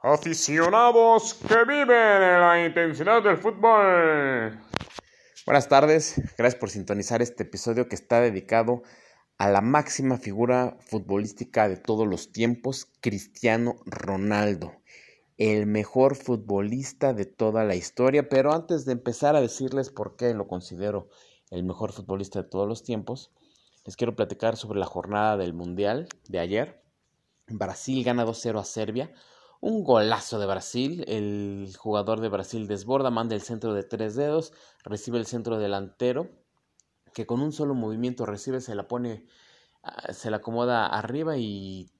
Aficionados que viven en la intensidad del fútbol. Buenas tardes, gracias por sintonizar este episodio que está dedicado a la máxima figura futbolística de todos los tiempos, Cristiano Ronaldo, el mejor futbolista de toda la historia. Pero antes de empezar a decirles por qué lo considero el mejor futbolista de todos los tiempos, les quiero platicar sobre la jornada del Mundial de ayer. Brasil gana 2-0 a Serbia. Un golazo de Brasil. El jugador de Brasil desborda, manda el centro de tres dedos, recibe el centro delantero, que con un solo movimiento recibe, se la pone, ah, se la acomoda arriba y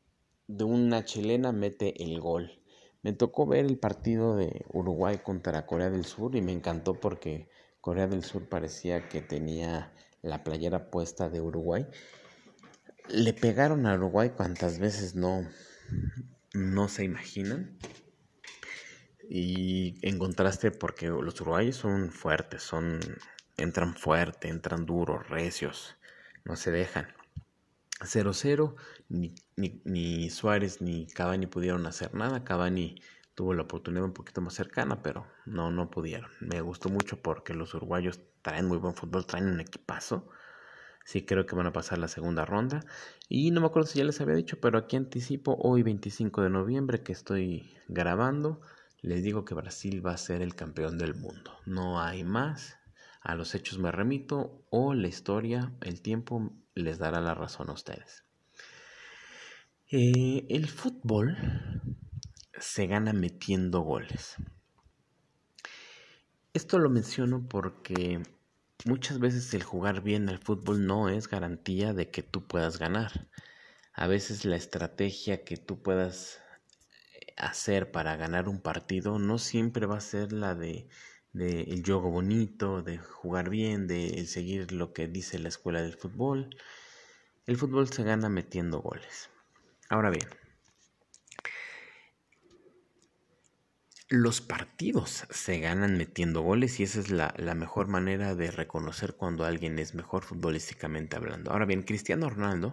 de una chilena mete el gol. Me tocó ver el partido de Uruguay contra Corea del Sur y me encantó porque Corea del Sur parecía que tenía la playera puesta de Uruguay. Le pegaron a Uruguay cuantas veces no, no se imaginan. Y en contraste, porque los uruguayos son fuertes, son entran fuerte, entran duros, recios, no se dejan. 0-0, ni, ni, ni, Suárez ni Cavani pudieron hacer nada. Cavani tuvo la oportunidad un poquito más cercana, pero no, no pudieron. Me gustó mucho porque los uruguayos traen muy buen fútbol, traen un equipazo. Sí creo que van a pasar la segunda ronda. Y no me acuerdo si ya les había dicho, pero aquí anticipo hoy 25 de noviembre que estoy grabando. Les digo que Brasil va a ser el campeón del mundo. No hay más. A los hechos me remito o la historia, el tiempo les dará la razón a ustedes. Eh, el fútbol se gana metiendo goles. Esto lo menciono porque muchas veces el jugar bien al fútbol no es garantía de que tú puedas ganar. A veces la estrategia que tú puedas eh, hacer para ganar un partido no siempre va a ser la de, el juego bonito, de jugar bien, de seguir lo que dice la escuela del fútbol. El fútbol se gana metiendo goles. Ahora bien, los partidos se ganan metiendo goles y esa es la, la, mejor manera de reconocer cuando alguien es mejor futbolísticamente hablando. Ahora bien, Cristiano Ronaldo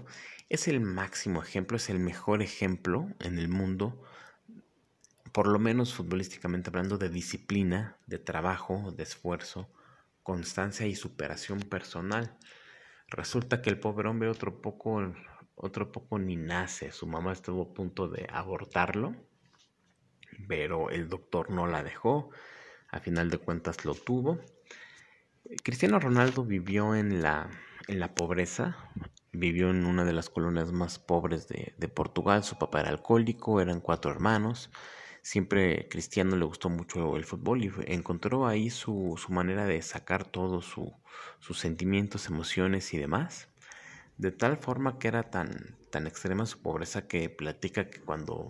es el máximo ejemplo, es el mejor ejemplo en el mundo, por lo menos futbolísticamente hablando, de disciplina, de trabajo, de esfuerzo, constancia y superación personal. Resulta que el pobre hombre otro poco, otro poco ni nace, su mamá estuvo a punto de abortarlo pero el doctor no la dejó, a final de cuentas lo tuvo. Cristiano Ronaldo vivió en la, en la pobreza, vivió en una de las colonias más pobres de, de, Portugal, su papá era alcohólico, eran cuatro hermanos, siempre Cristiano le gustó mucho el fútbol y encontró ahí su, su manera de sacar todos su, sus sentimientos, emociones y demás, de tal forma que era tan, tan extrema su pobreza que platica que cuando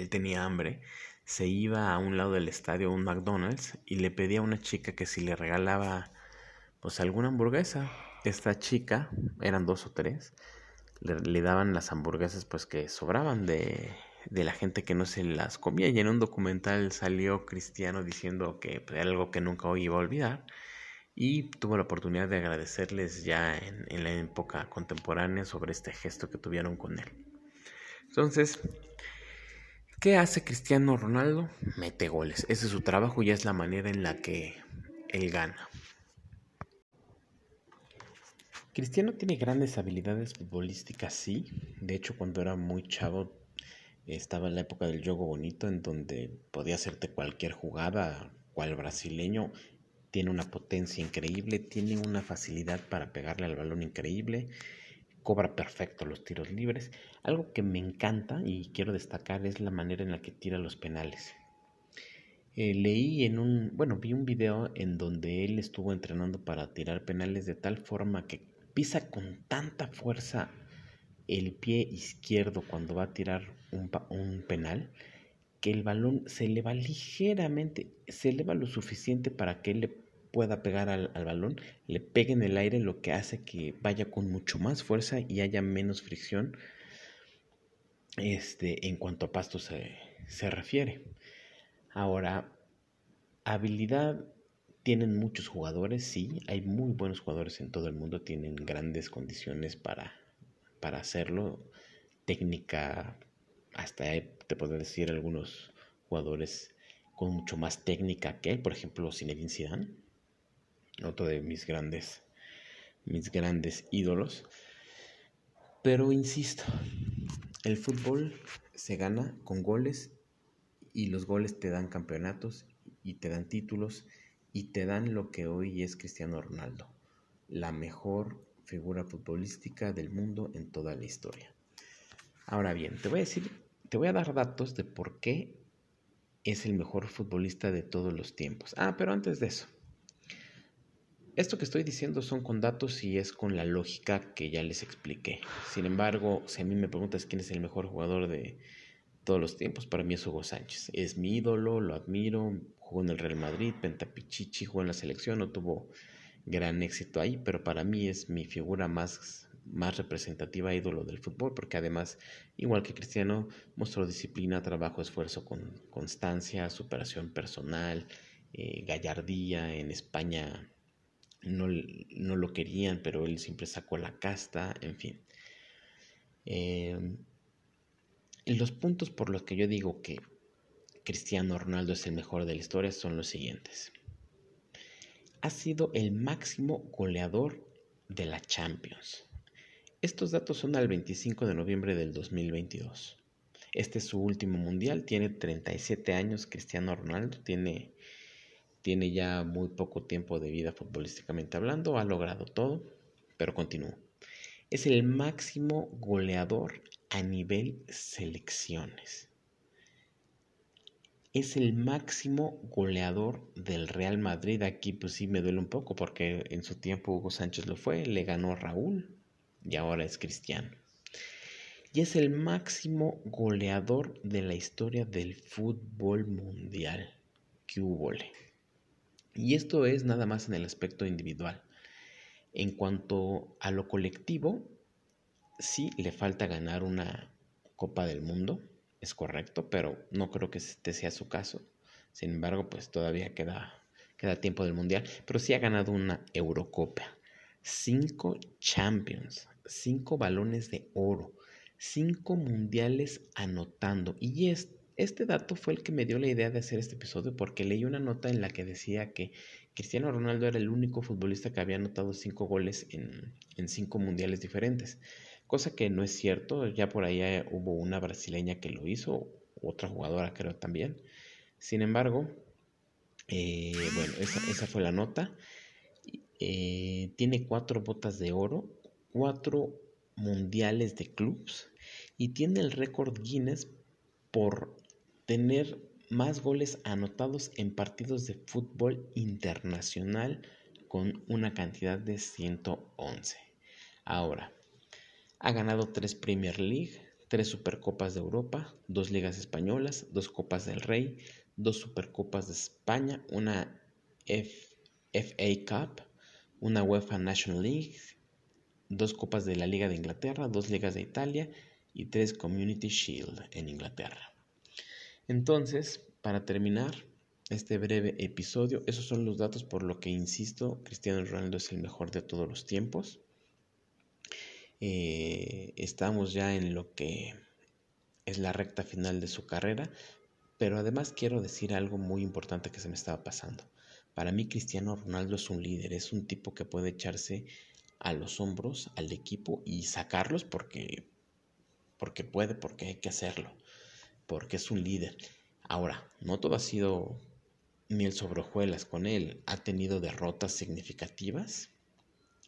él tenía hambre, se iba a un lado del estadio un McDonald's y le pedía a una chica que si le regalaba pues alguna hamburguesa. Esta chica, eran dos o tres, le, daban las hamburguesas pues que sobraban de, de, la gente que no se las comía. Y en un documental salió Cristiano diciendo que pues, era algo que nunca hoy iba a olvidar. Y tuvo la oportunidad de agradecerles ya en la época contemporánea sobre este gesto que tuvieron con él. Entonces, ¿Qué hace Cristiano Ronaldo? Mete goles. Ese es su trabajo y es la manera en la que él gana. Cristiano tiene grandes habilidades futbolísticas, sí. De hecho, cuando era muy chavo, estaba en la época del juego bonito, en donde podía hacerte cualquier jugada, cual brasileño. Tiene una potencia increíble, tiene una facilidad para pegarle al balón increíble cobra perfecto los tiros libres. Algo que me encanta y quiero destacar es la manera en la que tira los penales. Eh, leí en un, bueno, vi un video en donde él estuvo entrenando para tirar penales de tal forma que pisa con tanta fuerza el pie izquierdo cuando va a tirar un, un penal que el balón se eleva ligeramente, se eleva lo suficiente para que él le pueda pegar al, al, balón, le pegue en el aire, lo que hace que vaya con mucho más fuerza y haya menos fricción este, en cuanto a pasto se, se refiere. Ahora, habilidad tienen muchos jugadores, sí, hay muy buenos jugadores en todo el mundo, tienen grandes condiciones para, para hacerlo, técnica hasta te puedo decir algunos jugadores con mucho más técnica que él, por ejemplo Zinedine Zidane, otro de mis grandes, mis grandes ídolos. Pero insisto, el fútbol se gana con goles y los goles te dan campeonatos y te dan títulos y te dan lo que hoy es Cristiano Ronaldo, la mejor figura futbolística del mundo en toda la historia. Ahora bien, te voy a decir, te voy a dar datos de por qué es el mejor futbolista de todos los tiempos. Ah, pero antes de eso, esto que estoy diciendo son con datos y es con la lógica que ya les expliqué. Sin embargo, si a mí me preguntas quién es el mejor jugador de todos los tiempos, para mí es Hugo Sánchez. Es mi ídolo, lo admiro, jugó en el Real Madrid, Pentapichichi, jugó en la selección, no tuvo gran éxito ahí, pero para mí es mi figura más, más representativa, ídolo del fútbol, porque además, igual que Cristiano, mostró disciplina, trabajo, esfuerzo con constancia, superación personal, eh, gallardía. En España no, no, lo querían, pero él siempre sacó la casta, en fin. Eh, los puntos por los que yo digo que Cristiano Ronaldo es el mejor de la historia son los siguientes. Ha sido el máximo goleador de la Champions. Estos datos son al 25 de noviembre del 2022. Este es su último mundial, tiene 37 años Cristiano Ronaldo, tiene, tiene ya muy poco tiempo de vida futbolísticamente hablando, ha logrado todo, pero continúa. Es el máximo goleador a nivel selecciones es el máximo goleador del Real Madrid. Aquí pues sí me duele un poco porque en su tiempo Hugo Sánchez lo fue, le ganó Raúl y ahora es Cristiano. Y es el máximo goleador de la historia del fútbol mundial que hubo. Y esto es nada más en el aspecto individual. En cuanto a lo colectivo, sí le falta ganar una Copa del Mundo es correcto, pero no creo que este sea su caso. Sin embargo, pues todavía queda, queda tiempo del Mundial. Pero sí ha ganado una Eurocopa, cinco Champions, cinco balones de oro, cinco mundiales anotando. Y este dato fue el que me dio la idea de hacer este episodio porque leí una nota en la que decía que Cristiano Ronaldo era el único futbolista que había anotado cinco goles en, en cinco mundiales diferentes cosa que no es cierto, ya por ahí eh, hubo una brasileña que lo hizo, otra jugadora creo también. Sin embargo, eh, bueno, esa, fue la nota. Eh, tiene cuatro botas de oro, cuatro mundiales de clubs y tiene el récord Guinness por tener más goles anotados en partidos de fútbol internacional con una cantidad de 111. Ahora, ha ganado tres Premier League, tres Supercopas de Europa, dos Ligas Españolas, dos Copas del Rey, dos Supercopas de España, una FA Cup, una UEFA National League, dos Copas de la Liga de Inglaterra, dos Ligas de Italia y tres Community Shield en Inglaterra. Entonces, para terminar este breve episodio, esos son los datos por lo que insisto, Cristiano Ronaldo es el mejor de todos los tiempos. Eh, estamos ya en lo que es la recta final de su carrera, pero además quiero decir algo muy importante que se me estaba pasando. Para mí Cristiano Ronaldo es un líder, es un tipo que puede echarse a los hombros al equipo y sacarlos porque porque puede, porque hay que hacerlo, porque es un líder. Ahora, no todo ha sido miel sobre hojuelas con él, ha tenido derrotas significativas,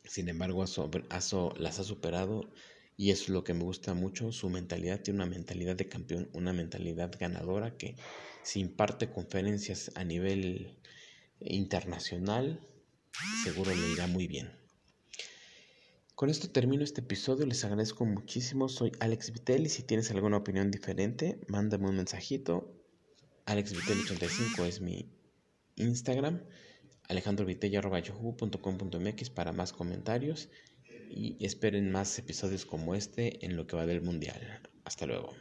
sin embargo, las ha superado y es lo que me gusta mucho. Su mentalidad tiene una mentalidad de campeón, una mentalidad ganadora que si imparte conferencias a nivel internacional, seguro le irá muy bien. Con esto termino este episodio, les agradezco muchísimo, soy Alex Vitelli, si tienes alguna opinión diferente, mándame un mensajito, alexvitelli85 es mi Instagram, alejandrovitella.yahoo.com.mx para más comentarios y esperen más episodios como este en lo que va del mundial. Hasta luego.